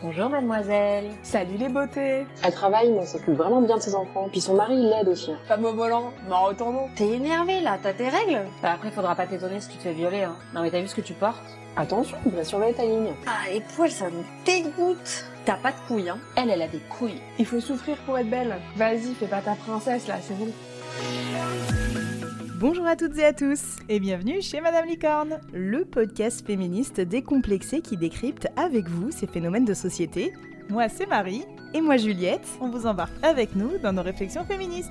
Bonjour mademoiselle. Salut les beautés. Elle travaille mais elle s'occupe vraiment bien de ses enfants. Puis son mari il l'aide aussi. hein. Femme au volant, m'en retournons. T'es énervée là, t'as tes règles Bah après faudra pas t'étonner si tu te fais violer hein. Non mais t'as vu ce que tu portes Attention, il va surveiller ta ligne. Ah les poils ça me dégoûte T'as pas de couilles hein Elle, elle a des couilles. Il faut souffrir pour être belle. Vas-y, fais pas ta princesse là, c'est bon. Bonjour à toutes et à tous et bienvenue chez Madame Licorne, le podcast féministe décomplexé qui décrypte avec vous ces phénomènes de société. Moi c'est Marie et moi Juliette, on vous embarque avec nous dans nos réflexions féministes.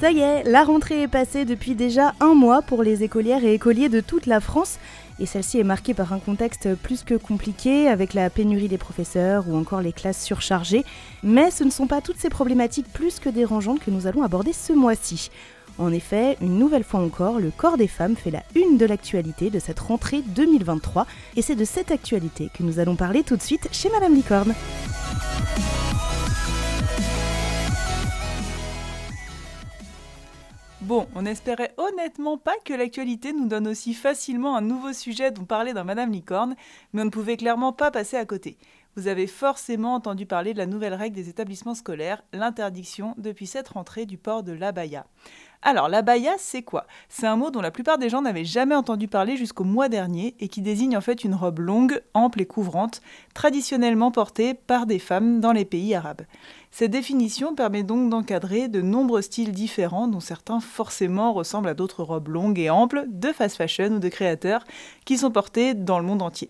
Ça y est, la rentrée est passée depuis déjà un mois pour les écolières et écoliers de toute la France et celle-ci est marquée par un contexte plus que compliqué avec la pénurie des professeurs ou encore les classes surchargées. Mais ce ne sont pas toutes ces problématiques plus que dérangeantes que nous allons aborder ce mois-ci. En effet, une nouvelle fois encore, le corps des femmes fait la une de l'actualité de cette rentrée 2023 et c'est de cette actualité que nous allons parler tout de suite chez Madame Licorne. Bon, on espérait honnêtement pas que l'actualité nous donne aussi facilement un nouveau sujet dont parler dans Madame Licorne, mais on ne pouvait clairement pas passer à côté. Vous avez forcément entendu parler de la nouvelle règle des établissements scolaires, l'interdiction depuis cette rentrée du port de l'abaya. Alors, l'abaya, c'est quoi? C'est un mot dont la plupart des gens n'avaient jamais entendu parler jusqu'au mois dernier et qui désigne en fait une robe longue, ample et couvrante, traditionnellement portée par des femmes dans les pays arabes. Cette définition permet donc d'encadrer de nombreux styles différents dont certains forcément ressemblent à d'autres robes longues et amples de fast fashion ou de créateurs qui sont portés dans le monde entier.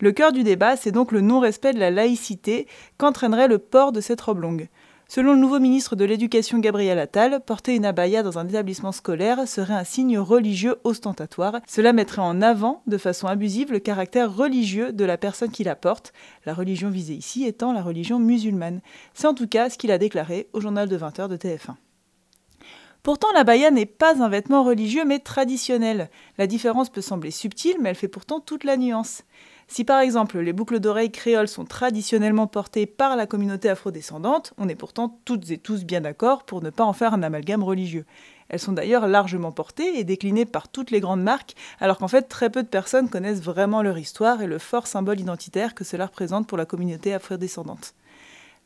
Le cœur du débat, c'est donc le non-respect de la laïcité qu'entraînerait le port de cette robe longue. Selon le nouveau ministre de l'Éducation Gabriel Attal, porter une abaya dans un établissement scolaire serait un signe religieux ostentatoire. Cela mettrait en avant, de façon abusive, le caractère religieux de la personne qui la porte, la religion visée ici étant la religion musulmane. C'est en tout cas ce qu'il a déclaré au journal de 20h de TF1. Pourtant, l'abaya n'est pas un vêtement religieux mais traditionnel. La différence peut sembler subtile, mais elle fait pourtant toute la nuance. Si par exemple les boucles d'oreilles créoles sont traditionnellement portées par la communauté afrodescendante, on est pourtant toutes et tous bien d'accord pour ne pas en faire un amalgame religieux. Elles sont d'ailleurs largement portées et déclinées par toutes les grandes marques, alors qu'en fait très peu de personnes connaissent vraiment leur histoire et le fort symbole identitaire que cela représente pour la communauté afrodescendante.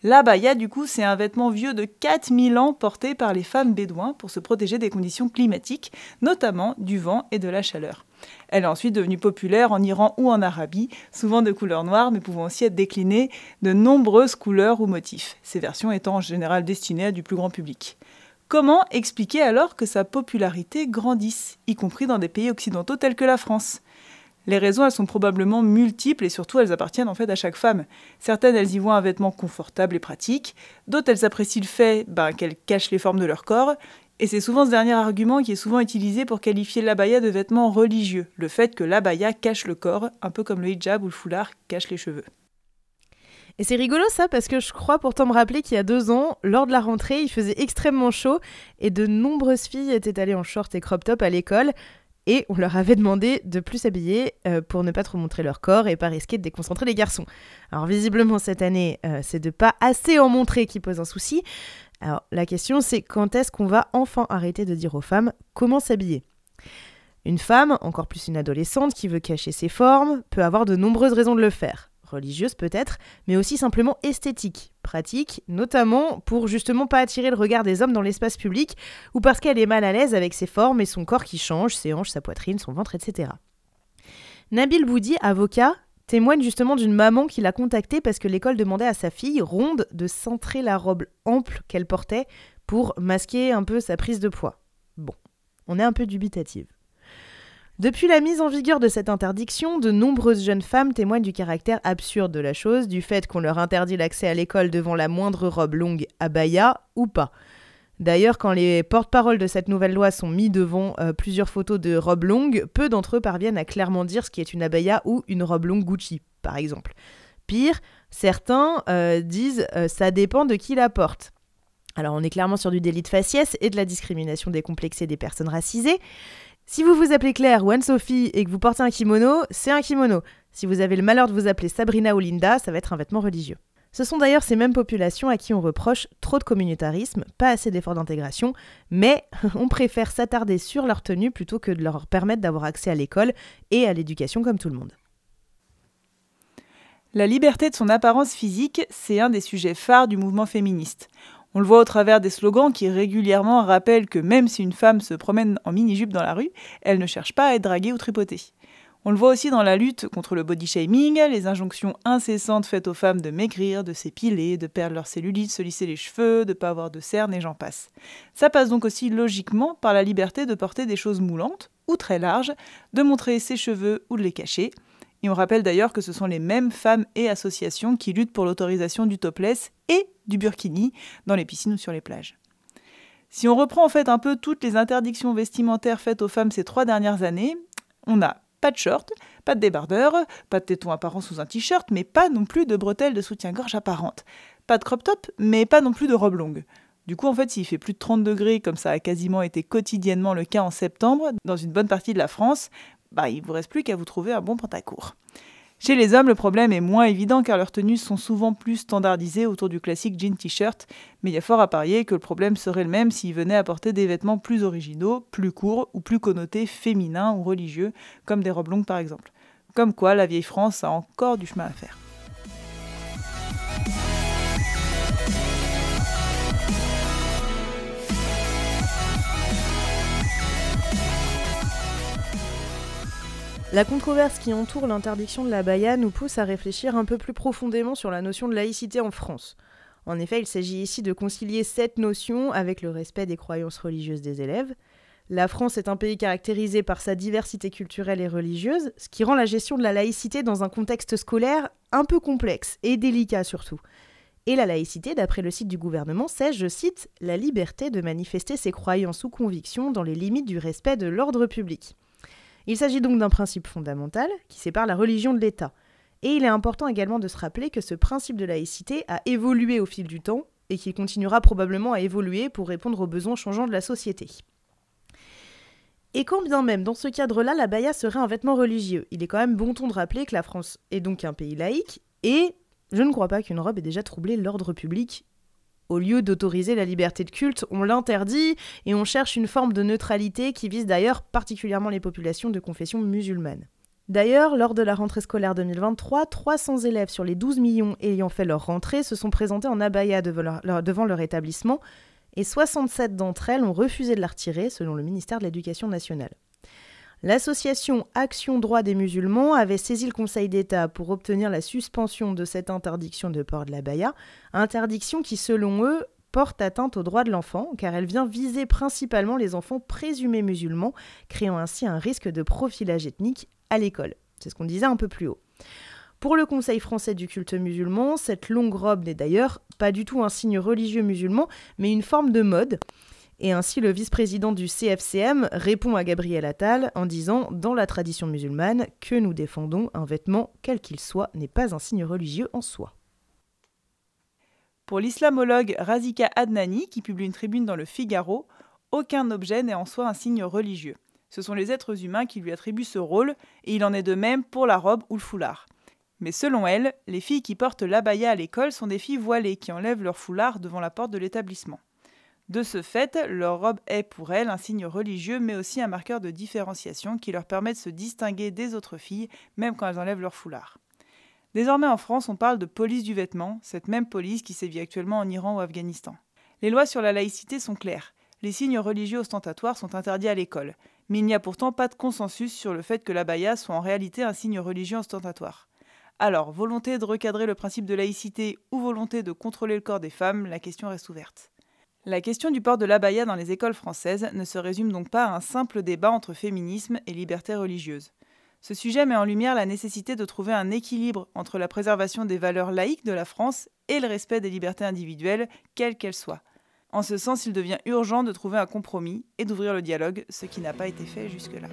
L'abaya, du coup, c'est un vêtement vieux de 4000 ans porté par les femmes bédouins pour se protéger des conditions climatiques, notamment du vent et de la chaleur. Elle est ensuite devenue populaire en Iran ou en Arabie, souvent de couleur noire, mais pouvant aussi être déclinée de nombreuses couleurs ou motifs, ces versions étant en général destinées à du plus grand public. Comment expliquer alors que sa popularité grandisse, y compris dans des pays occidentaux tels que la France? Les raisons, elles sont probablement multiples et surtout elles appartiennent en fait à chaque femme. Certaines, elles y voient un vêtement confortable et pratique. D'autres, elles apprécient le fait ben, qu'elle cache les formes de leur corps. Et c'est souvent ce dernier argument qui est souvent utilisé pour qualifier l'abaya de vêtement religieux, le fait que l'abaya cache le corps, un peu comme le hijab ou le foulard cache les cheveux. Et c'est rigolo ça parce que je crois pourtant me rappeler qu'il y a deux ans, lors de la rentrée, il faisait extrêmement chaud et de nombreuses filles étaient allées en short et crop top à l'école et on leur avait demandé de plus s'habiller euh, pour ne pas trop montrer leur corps et pas risquer de déconcentrer les garçons. Alors visiblement cette année, euh, c'est de pas assez en montrer qui pose un souci. Alors la question c'est quand est-ce qu'on va enfin arrêter de dire aux femmes comment s'habiller? Une femme, encore plus une adolescente qui veut cacher ses formes, peut avoir de nombreuses raisons de le faire. Religieuse peut-être, mais aussi simplement esthétique, pratique, notamment pour justement pas attirer le regard des hommes dans l'espace public, ou parce qu'elle est mal à l'aise avec ses formes et son corps qui change, ses hanches, sa poitrine, son ventre, etc. Nabil Boudi, avocat, témoigne justement d'une maman qui l'a contacté parce que l'école demandait à sa fille, ronde, de centrer la robe ample qu'elle portait pour masquer un peu sa prise de poids. Bon, on est un peu dubitative. Depuis la mise en vigueur de cette interdiction, de nombreuses jeunes femmes témoignent du caractère absurde de la chose, du fait qu'on leur interdit l'accès à l'école devant la moindre robe longue abaya ou pas. D'ailleurs, quand les porte-paroles de cette nouvelle loi sont mis devant euh, plusieurs photos de robes longues, peu d'entre eux parviennent à clairement dire ce qui est une abaya ou une robe longue Gucci, par exemple. Pire, certains euh, disent euh, ça dépend de qui la porte. Alors on est clairement sur du délit de faciès et de la discrimination décomplexée des personnes racisées. Si vous vous appelez Claire ou Anne-Sophie et que vous portez un kimono, c'est un kimono. Si vous avez le malheur de vous appeler Sabrina ou Linda, ça va être un vêtement religieux. Ce sont d'ailleurs ces mêmes populations à qui on reproche trop de communautarisme, pas assez d'efforts d'intégration, mais on préfère s'attarder sur leur tenue plutôt que de leur permettre d'avoir accès à l'école et à l'éducation comme tout le monde. La liberté de son apparence physique, c'est un des sujets phares du mouvement féministe. On le voit au travers des slogans qui régulièrement rappellent que même si une femme se promène en mini-jupe dans la rue, elle ne cherche pas à être draguée ou tripotée. On le voit aussi dans la lutte contre le body shaming, les injonctions incessantes faites aux femmes de maigrir, de s'épiler, de perdre leur cellulite, se lisser les cheveux, de ne pas avoir de cernes et j'en passe. Ça passe donc aussi logiquement par la liberté de porter des choses moulantes ou très larges, de montrer ses cheveux ou de les cacher. Et on rappelle d'ailleurs que ce sont les mêmes femmes et associations qui luttent pour l'autorisation du topless et du burkini dans les piscines ou sur les plages. Si on reprend en fait un peu toutes les interdictions vestimentaires faites aux femmes ces trois dernières années, on a pas de short, pas de débardeur, pas de tétons apparents sous un t-shirt, mais pas non plus de bretelles de soutien-gorge apparentes. Pas de crop top, mais pas non plus de robe longue. Du coup, en fait, s'il fait plus de 30 degrés, comme ça a quasiment été quotidiennement le cas en septembre, dans une bonne partie de la France, bah, il vous reste plus qu'à vous trouver un bon pantacourt. Chez les hommes, le problème est moins évident car leurs tenues sont souvent plus standardisées autour du classique jean t-shirt, mais il y a fort à parier que le problème serait le même s'ils venaient apporter des vêtements plus originaux, plus courts ou plus connotés féminins ou religieux, comme des robes longues par exemple. Comme quoi, la vieille France a encore du chemin à faire. La controverse qui entoure l'interdiction de la baya nous pousse à réfléchir un peu plus profondément sur la notion de laïcité en France. En effet, il s'agit ici de concilier cette notion avec le respect des croyances religieuses des élèves. La France est un pays caractérisé par sa diversité culturelle et religieuse, ce qui rend la gestion de la laïcité dans un contexte scolaire un peu complexe et délicat surtout. Et la laïcité, d'après le site du gouvernement, c'est, je cite, la liberté de manifester ses croyances ou convictions dans les limites du respect de l'ordre public. Il s'agit donc d'un principe fondamental qui sépare la religion de l'État. Et il est important également de se rappeler que ce principe de laïcité a évolué au fil du temps et qu'il continuera probablement à évoluer pour répondre aux besoins changeants de la société. Et quand bien même dans ce cadre-là, la baya serait un vêtement religieux, il est quand même bon ton de rappeler que la France est donc un pays laïque et je ne crois pas qu'une robe ait déjà troublé l'ordre public au lieu d'autoriser la liberté de culte, on l'interdit et on cherche une forme de neutralité qui vise d'ailleurs particulièrement les populations de confession musulmane. D'ailleurs, lors de la rentrée scolaire 2023, 300 élèves sur les 12 millions ayant fait leur rentrée se sont présentés en abaya devant leur, établissement et 67 d'entre elles ont refusé de la retirer selon le ministère de l'Éducation nationale. L'association Action Droit des musulmans avait saisi le Conseil d'État pour obtenir la suspension de cette interdiction de port de la baya, interdiction qui, selon eux, porte atteinte aux droits de l'enfant, car elle vient viser principalement les enfants présumés musulmans, créant ainsi un risque de profilage ethnique à l'école. C'est ce qu'on disait un peu plus haut. Pour le Conseil français du culte musulman, cette longue robe n'est d'ailleurs pas du tout un signe religieux musulman, mais une forme de mode. Et ainsi, le vice-président du CFCM répond à Gabriel Attal en disant Dans la tradition musulmane, que nous défendons, un vêtement, quel qu'il soit, n'est pas un signe religieux en soi. Pour l'islamologue Razika Adnani, qui publie une tribune dans le Figaro, aucun objet n'est en soi un signe religieux. Ce sont les êtres humains qui lui attribuent ce rôle, et il en est de même pour la robe ou le foulard. Mais selon elle, les filles qui portent l'abaya à l'école sont des filles voilées qui enlèvent leur foulard devant la porte de l'établissement. De ce fait, leur robe est pour elles un signe religieux, mais aussi un marqueur de différenciation qui leur permet de se distinguer des autres filles, même quand elles enlèvent leur foulard. Désormais en France, on parle de police du vêtement, cette même police qui sévit actuellement en Iran ou Afghanistan. Les lois sur la laïcité sont claires. Les signes religieux ostentatoires sont interdits à l'école, mais il n'y a pourtant pas de consensus sur le fait que la baya soit en réalité un signe religieux ostentatoire. Alors, volonté de recadrer le principe de laïcité ou volonté de contrôler le corps des femmes, la question reste ouverte. La question du port de l'abaya dans les écoles françaises ne se résume donc pas à un simple débat entre féminisme et liberté religieuse. Ce sujet met en lumière la nécessité de trouver un équilibre entre la préservation des valeurs laïques de la France et le respect des libertés individuelles, quelles qu'elles soient. En ce sens, il devient urgent de trouver un compromis et d'ouvrir le dialogue, ce qui n'a pas été fait jusque-là.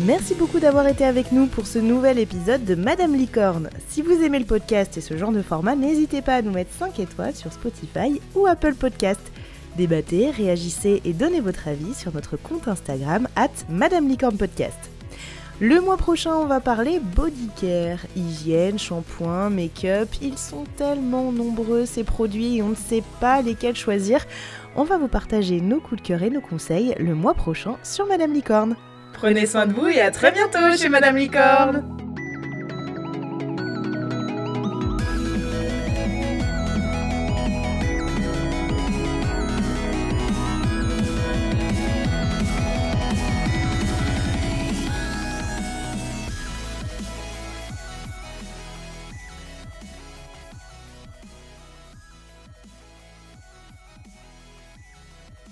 Merci beaucoup d'avoir été avec nous pour ce nouvel épisode de Madame Licorne. Si vous aimez le podcast et ce genre de format, n'hésitez pas à nous mettre 5 étoiles sur Spotify ou Apple Podcast. Débattez, réagissez et donnez votre avis sur notre compte Instagram at Madame Licorne Podcast. Le mois prochain, on va parler body care, hygiène, shampoing, make-up. Ils sont tellement nombreux ces produits et on ne sait pas lesquels choisir. On va vous partager nos coups de cœur et nos conseils le mois prochain sur Madame Licorne. Prenez soin de vous et à très bientôt chez Madame Licorne